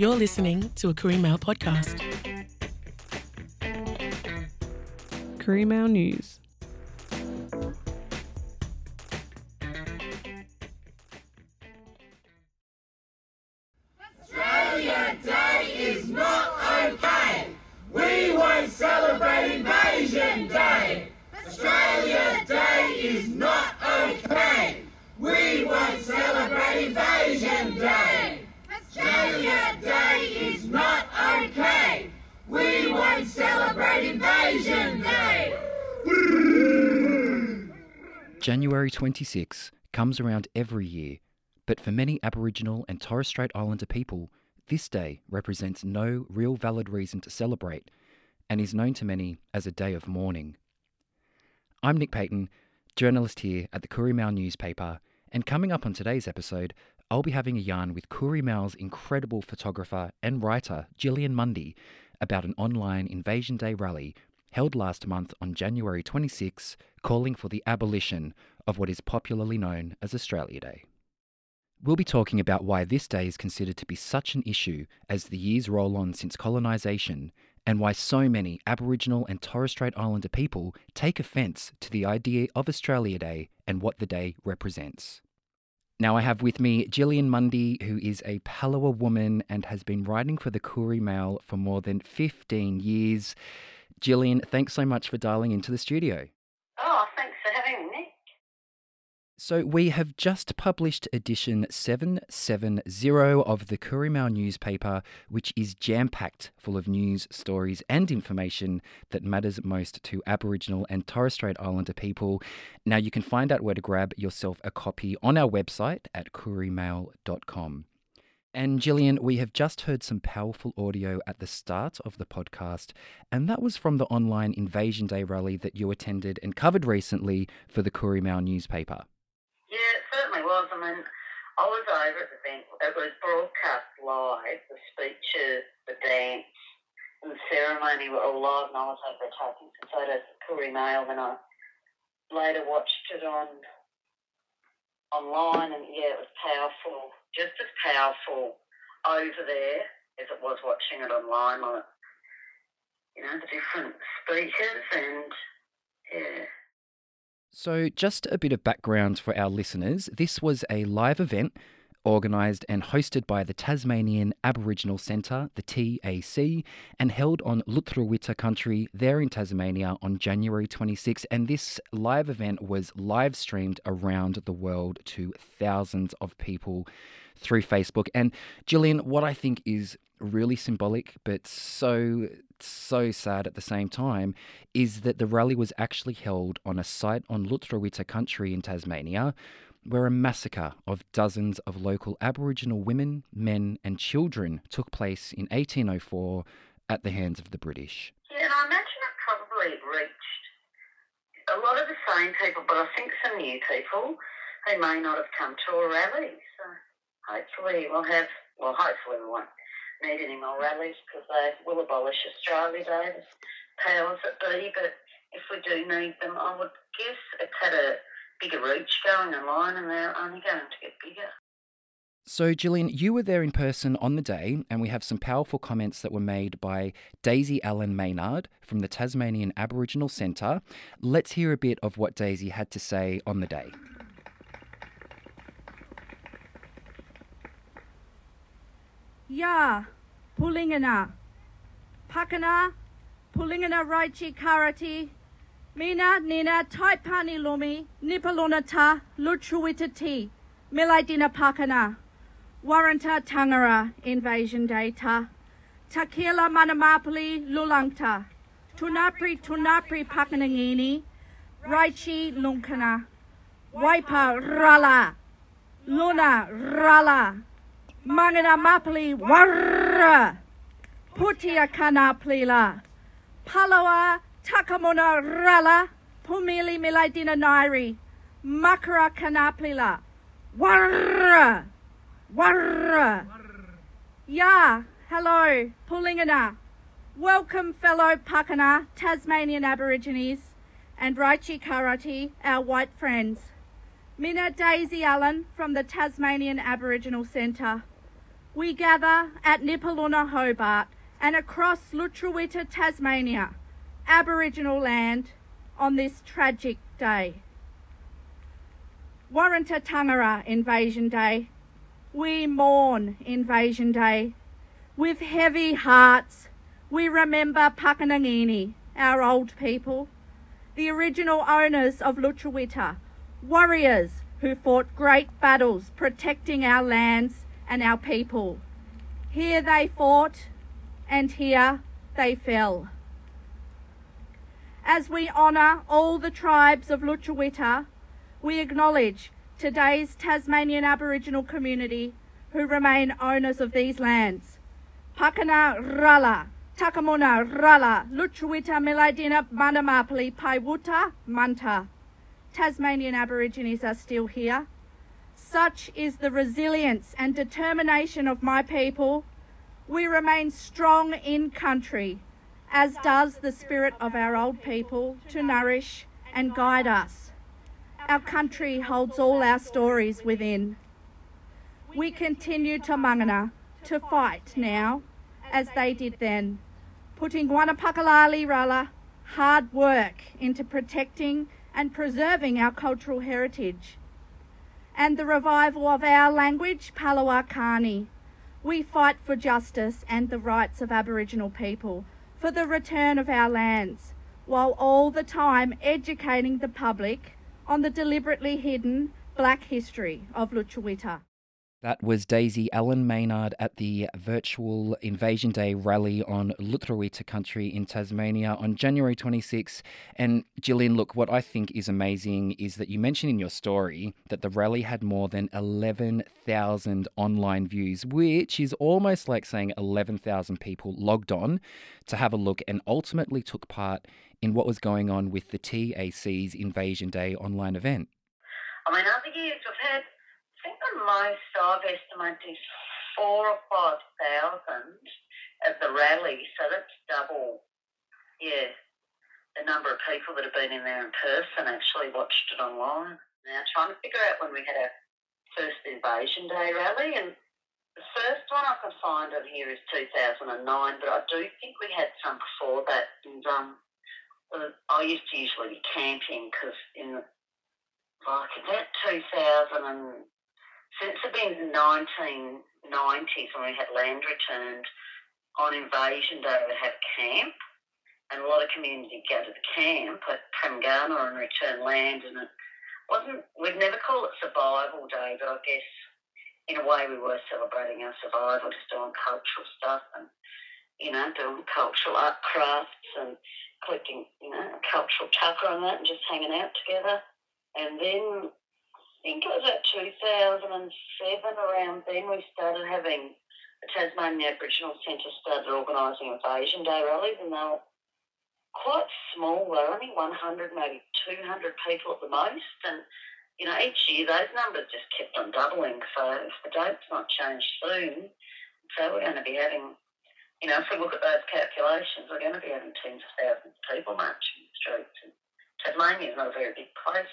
You're listening to a Mail podcast. Mail News. January 26 comes around every year, but for many Aboriginal and Torres Strait Islander people, this day represents no real valid reason to celebrate and is known to many as a day of mourning. I'm Nick Paton, journalist here at the Koori Mail newspaper, and coming up on today's episode, I'll be having a yarn with Koori Mail's incredible photographer and writer Jillian Mundy about an online Invasion Day rally held last month on January 26, calling for the abolition of what is popularly known as Australia Day. We'll be talking about why this day is considered to be such an issue as the years roll on since colonisation, and why so many Aboriginal and Torres Strait Islander people take offence to the idea of Australia Day and what the day represents. Now, I have with me Jillian Mundy, who is a Palawa woman and has been writing for the Koori Mail for more than 15 years. Jillian, thanks so much for dialing into the studio. Oh, thanks for having me, So, we have just published edition 770 of the Koori Mail newspaper, which is jam packed full of news, stories, and information that matters most to Aboriginal and Torres Strait Islander people. Now, you can find out where to grab yourself a copy on our website at koorimail.com. And Jillian, we have just heard some powerful audio at the start of the podcast, and that was from the online Invasion Day rally that you attended and covered recently for the Koori Mail newspaper. Yeah, it certainly was. I mean, I was over at the event. It was broadcast live. The speeches, the dance, and the ceremony were all live, and I was over there taking some photos of Koori Mail. Then I later watched it on online, and yeah, it was powerful. Just as powerful over there as it was watching it online. Like, you know, the different speakers and yeah. So, just a bit of background for our listeners. This was a live event organised and hosted by the Tasmanian Aboriginal Centre, the TAC, and held on Lutruwita country there in Tasmania on January 26. And this live event was live streamed around the world to thousands of people through Facebook. And Jillian, what I think is really symbolic, but so so sad at the same time, is that the rally was actually held on a site on Lutruwita country in Tasmania, where a massacre of dozens of local Aboriginal women, men, and children took place in 1804 at the hands of the British. Yeah, and I imagine it probably reached a lot of the same people, but I think some new people who may not have come to a rally. So hopefully we'll have, well, hopefully we won't need any more rallies because they will abolish Australia Day, powers that be. But if we do need them, I would guess it's had a bigger reach going online and they're only going to get bigger. So, Jillian, you were there in person on the day, and we have some powerful comments that were made by Daisy Allen Maynard from the Tasmanian Aboriginal Centre. Let's hear a bit of what Daisy had to say on the day. Ya, Pulingana, Pakana, Pulingana Raichi Karati, Mina Nina Taipani Lumi, Nipalona Ta, Lutruwita Ti, Milaidina Pakana, Warranta Tangara, Invasion Data, Takila Manamapali Lulangta, Tunapri Tunapri Pakanangini, Raichi Lunkana, Waipa Rala, Luna Rala, Mangana Mapali Warra, Putia Kana Plila, Palawa Takamona Rala, Pumili Milaidina Nairi, Makara kanapila Warra, Warra. Ya, hello, Pulingana. Welcome, fellow Pakana, Tasmanian Aborigines, and Raichi Karati, our white friends. Mina Daisy Allen from the Tasmanian Aboriginal Centre. we gather at Nipaluna, Hobart, and across Lutruwita, Tasmania, Aboriginal land, on this tragic day. Warranta Tangara Invasion Day. We mourn Invasion Day. With heavy hearts, we remember Pakanangini, our old people, the original owners of Lutruwita, warriors who fought great battles protecting our lands and our people. Here they fought, and here they fell. As we honour all the tribes of Lutruwita, we acknowledge today's Tasmanian Aboriginal community who remain owners of these lands. Pakana Rala, Takamuna Rala, Lutruwita Miladina Manamapali Paiwuta Manta. Tasmanian Aborigines are still here. Such is the resilience and determination of my people. We remain strong in country, as does the spirit of our old people to nourish and guide us. Our country holds all our stories within. We continue to mangana, to fight now, as they did then, putting Wanapakalali Rala hard work into protecting and preserving our cultural heritage. And the revival of our language, Palawakani. We fight for justice and the rights of Aboriginal people, for the return of our lands, while all the time educating the public on the deliberately hidden black history of Lutruwita. That was Daisy Allen Maynard at the virtual Invasion Day rally on Lutruwita country in Tasmania on January 26. And Jillian, look, what I think is amazing is that you mentioned in your story that the rally had more than 11,000 online views, which is almost like saying 11,000 people logged on to have a look and ultimately took part in what was going on with the TAC's Invasion Day online event. I mean, years we've Most I've estimated is four or five thousand at the rally, so that's double, yeah, the number of people that have been in there in person actually watched it online. Now trying to figure out when we had our first Invasion Day rally, and the first one I can find on here is 2009, but I do think we had some before that. And um, I used to usually be camping because in like about 2000 and since the been 1990s when we had land returned, on invasion day we have camp, and a lot of community go to the camp at Preminghana and return land, and it wasn't. We'd never call it survival day, but I guess in a way we were celebrating our survival, just doing cultural stuff and you know doing cultural art crafts and collecting you know cultural tucker and that, and just hanging out together. And then think it was at 2007 around then we started having the Tasmanian Aboriginal Centre started organising Invasion Day rallies and they were quite small. They were only 100, maybe 200 people at the most. And, you know, each year those numbers just kept on doubling. So if the date's not changed soon, so we're going to be having, you know, if we look at those calculations, we're going to be having tens of thousands of people marching the streets. And Tasmania is not a very big place.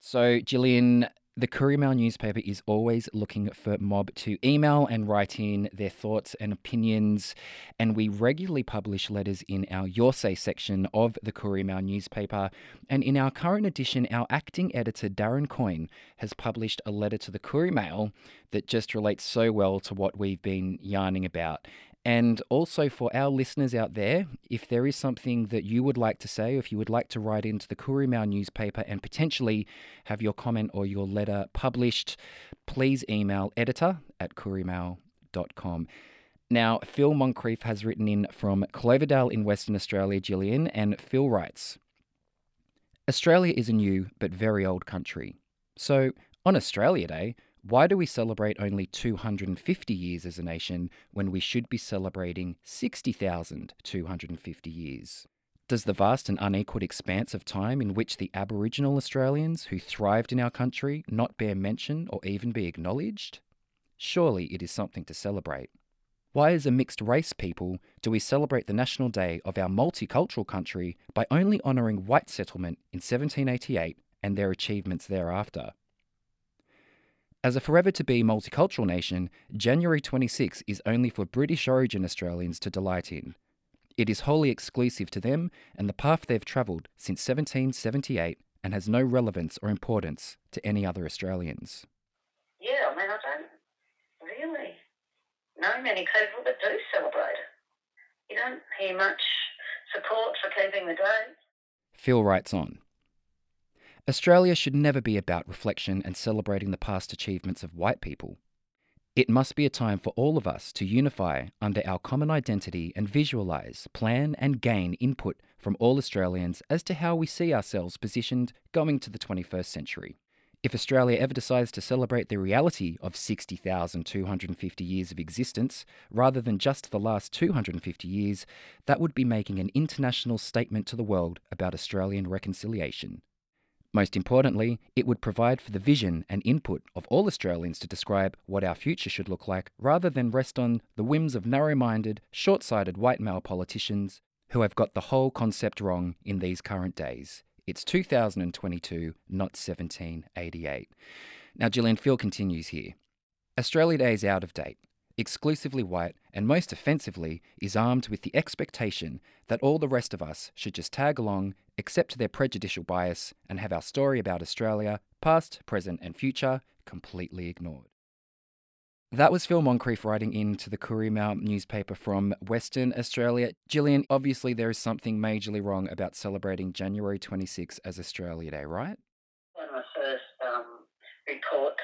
So, Jillian, the Koori Mail newspaper is always looking for mob to email and write in their thoughts and opinions, and we regularly publish letters in our Your Say section of the Koori Mail newspaper. And in our current edition, our acting editor Darren Coyne has published a letter to the Koori Mail that just relates so well to what we've been yarning about. And also for our listeners out there, if there is something that you would like to say, if you would like to write into the Mail newspaper and potentially have your comment or your letter published, please email editor at koorimail.com. Now, Phil Moncrief has written in from Cloverdale in Western Australia, Jillian, and Phil writes Australia is a new but very old country. So, on Australia Day, why do we celebrate only 250 years as a nation when we should be celebrating 60,250 years? Does the vast and unequalled expanse of time in which the Aboriginal Australians who thrived in our country not bear mention or even be acknowledged? Surely it is something to celebrate. Why, as a mixed race people, do we celebrate the National Day of our multicultural country by only honouring white settlement in 1788 and their achievements thereafter? As a forever to be multicultural nation, January 26 is only for British origin Australians to delight in. It is wholly exclusive to them and the path they've travelled since 1778 and has no relevance or importance to any other Australians. Yeah, I mean, I don't really know many people that do celebrate it. You don't hear much support for keeping the day. Phil writes on Australia should never be about reflection and celebrating the past achievements of white people. It must be a time for all of us to unify under our common identity and visualise, plan, and gain input from all Australians as to how we see ourselves positioned going to the 21st century. If Australia ever decides to celebrate the reality of 60,250 years of existence, rather than just the last 250 years, that would be making an international statement to the world about Australian reconciliation. Most importantly, it would provide for the vision and input of all Australians to describe what our future should look like, rather than rest on the whims of narrow minded, short sighted white male politicians who have got the whole concept wrong in these current days. It's 2022, not 1788. Now, Jillian Phil continues here. Australia Day is out of date, exclusively white, and most offensively, is armed with the expectation that all the rest of us should just tag along, accept their prejudicial bias, and have our story about Australia, past, present, and future, completely ignored. That was Phil Moncrief writing into the Koori Mail newspaper from Western Australia. Jillian, obviously there is something majorly wrong about celebrating January 26 as Australia Day, right? Of my first um, report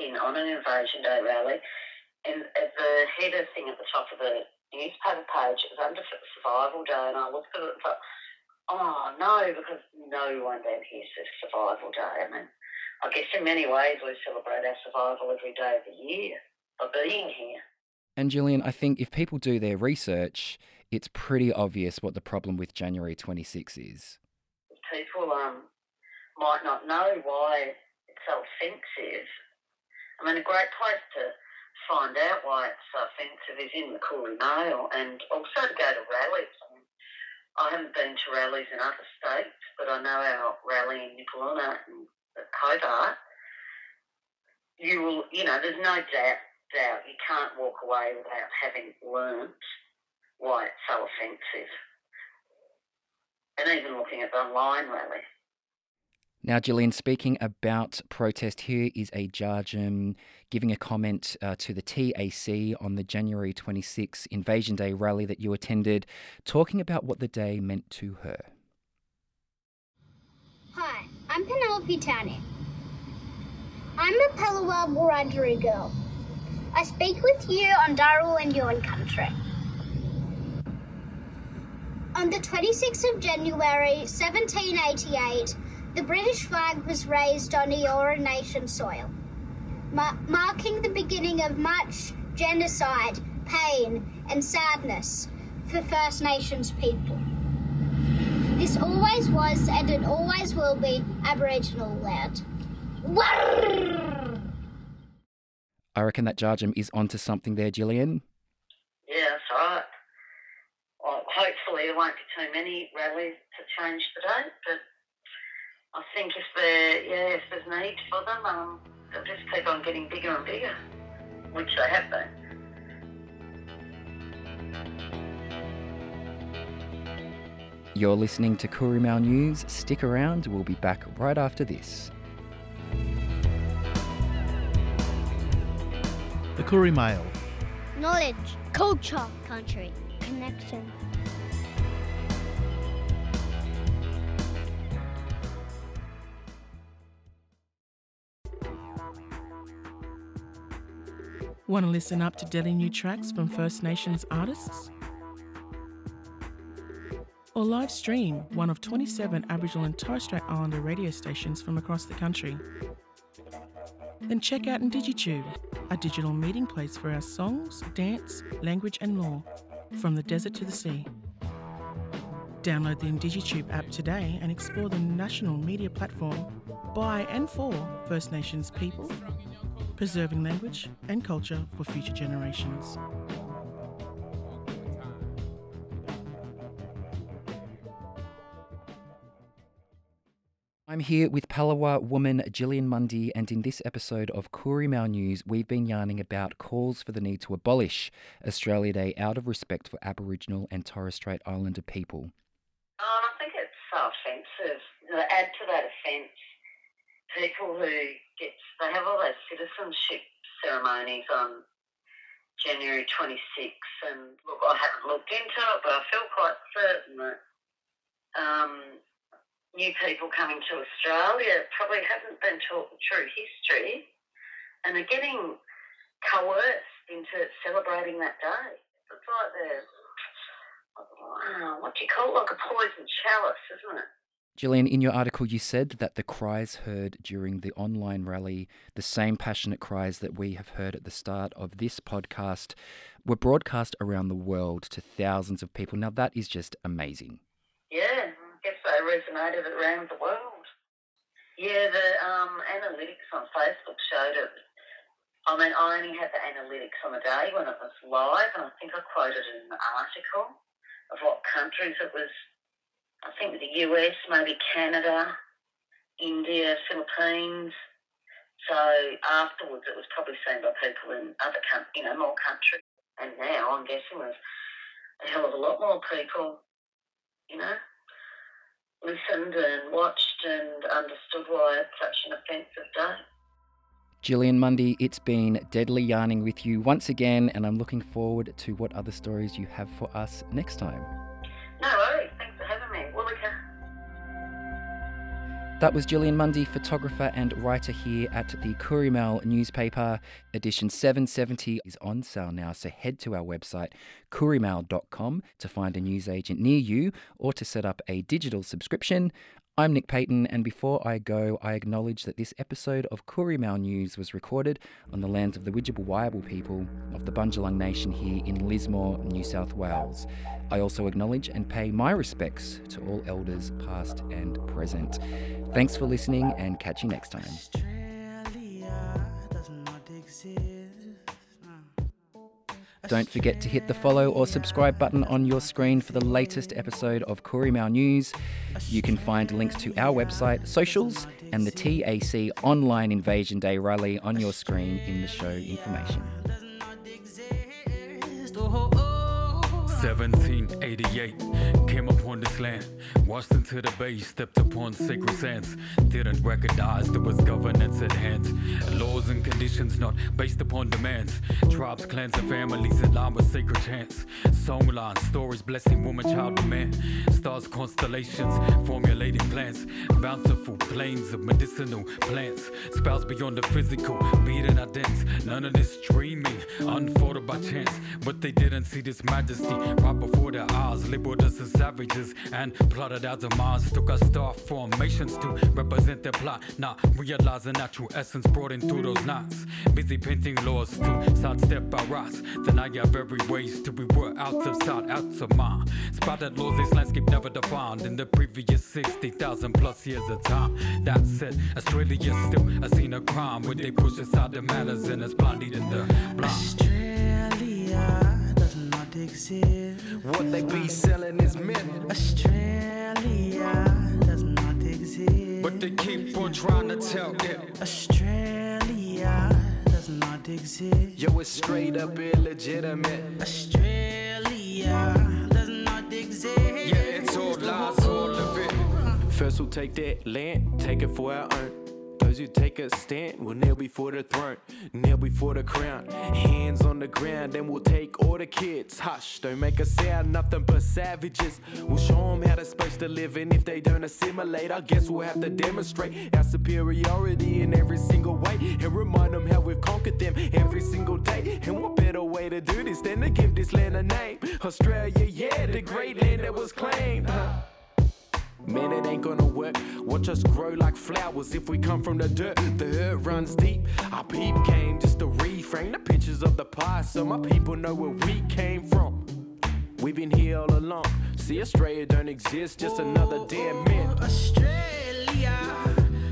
in on an Invasion Day rally, and at the header thing at the top of the newspaper page, it was under Survival Day, and I looked at it and thought, oh no, because no one down here says Survival Day. I mean, I guess in many ways we celebrate our survival every day of the year by being here. And Jillian, I think if people do their research, it's pretty obvious what the problem with January 26 is. People um, might not know why it's so offensive. I mean, a great place to find out why it's so offensive is in the Koori Mail and also to go to rallies. I, haven't been to rallies in other states, but I know our rally in Nipaluna and Hobart. You will, you know, there's no doubt doubt you can't walk away without having learnt why it's so offensive. And even looking at the online rally. Now, Jillian, speaking about protest, here is a Jarjum giving a comment uh, to the TAC on the January 26 Invasion Day rally that you attended, talking about what the day meant to her. Hi, I'm Penelope Townie. I'm a Palawa Wiradjuri girl. I speak with you on Darul and Yuin country. On the 26th of January 1788, the British flag was raised on Eora Nation soil, mar- marking the beginning of much genocide, pain, and sadness for First Nations people. This always was and it always will be Aboriginal land. I reckon that Jarjum is onto something there, Jillian. Yeah, that's right. Well, hopefully there won't be too many rallies to change the date, but I think if there, yeah, if there's need for them, um, they'll just keep on getting bigger and bigger, which they have been. You're listening to Koori Mail News. Stick around, we'll be back right after this. The Koori Mail. Knowledge, culture, country, connection. Want to listen up to daily new tracks from First Nations artists? Or live stream one of 27 Aboriginal and Torres Strait Islander radio stations from across the country? Then check out IndigiTube, a digital meeting place for our songs, dance, language, and law, from the desert to the sea. Download the IndigiTube app today and explore the national media platform by and for First Nations people, preserving language and culture for future generations. I'm here with Palawa woman Jillian Mundy, and in this episode of Koori Mail News, we've been yarning about calls for the need to abolish Australia Day out of respect for Aboriginal and Torres Strait Islander people. Oh, I think it's so offensive. Uh, add to that offence, people who get they have all those citizenship ceremonies on January 26th, and look, I haven't looked into it, but I feel quite certain that um, new people coming to Australia probably haven't been taught the true history and are getting coerced into celebrating that day. It's like they're, what do you call it, like a poison chalice, isn't it? Jillian, in your article, you said that the cries heard during the online rally, the same passionate cries that we have heard at the start of this podcast, were broadcast around the world to thousands of people. Now, that is just amazing. Yeah, I guess they resonated around the world. Yeah, the um, analytics on Facebook showed it. I mean, I only had the analytics on the day when it was live, and I think I quoted in the article of what countries it was. I think the US, maybe Canada, India, Philippines. So afterwards, it was probably seen by people in other, you know, more countries. And now I'm guessing there's a hell of a lot more people, you know, listened and watched and understood why it's such an offensive day. Jillian Mundy, it's been deadly yarning with you once again, and I'm looking forward to what other stories you have for us next time. That was Jillian Mundy, photographer and writer here at the Koori Mail newspaper. Edition 770 is on sale now, so head to our website, koorimail.com, to find a newsagent near you or to set up a digital subscription. I'm Nick Paton, and before I go, I acknowledge that this episode of Koori Mail News was recorded on the lands of the Wiabul people of the Bundjalung Nation here in Lismore, New South Wales. I also acknowledge and pay my respects to all elders, past and present. Thanks for listening, and catch you next time. Don't forget to hit the follow or subscribe button on your screen for the latest episode of Koori Mail News. You can find links to our website, socials, and the TAC Online Invasion Day rally on your screen in the show information. 1788 came upon this land, washed into the bay, stepped upon sacred sands. Didn't recognize there was governance at hand. Laws and conditions not based upon demands. Tribes, clans, and families in line with sacred chants. Songlines, stories blessing woman, child, and man. Stars, constellations, formulating plans. Bountiful plains of medicinal plants. Spells beyond the physical, beating our dance, None of this dreaming, unfolded by chance. But they didn't see this majesty right before their eyes, labeled us as savages and plotted out the demise. Took our star formations to represent their plot, not realizing our true essence brought in through those knots. Busy painting laws to sidestep our rights, deny our very ways to be were out of sight, out of mind. Spotted laws this landscape never defined in the previous 60,000 plus years of time. That said, Australia still a scene of crime where they push aside the manners and it's blinded in the blind. Australia exist. What they be selling is myth. Australia does not exist. But they keep on trying to tell it. Australia does not exist. Yo, it's straight up illegitimate. Australia does not exist. Yeah, it's all lies, all of it. First, we'll take that land, take it for our own. Those who take a stand we'll kneel before the throne, kneel before the crown. Hands on the ground, then we'll take all the kids. Hush, don't make a sound, nothing but savages. We'll show them how they're supposed to live, and if they don't assimilate, I guess we'll have to demonstrate our superiority in every single way and remind them how we've conquered them every single day. And what better way to do this than to give this land a name? Australia, yeah, the great land that was claimed. Man, it ain't gonna work. Watch us grow like flowers if we come from the dirt. The hurt runs deep. Our peep came just to reframe the pictures of the past so my people know where we came from. We've been here all along. See, Australia don't exist, just another oh, damn oh, myth. Australia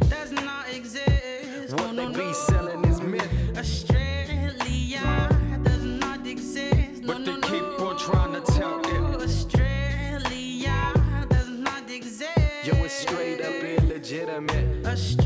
does not exist. What no, they no, be no. selling is myth. Australia does not exist. But they no, keep no. on trying to damn it.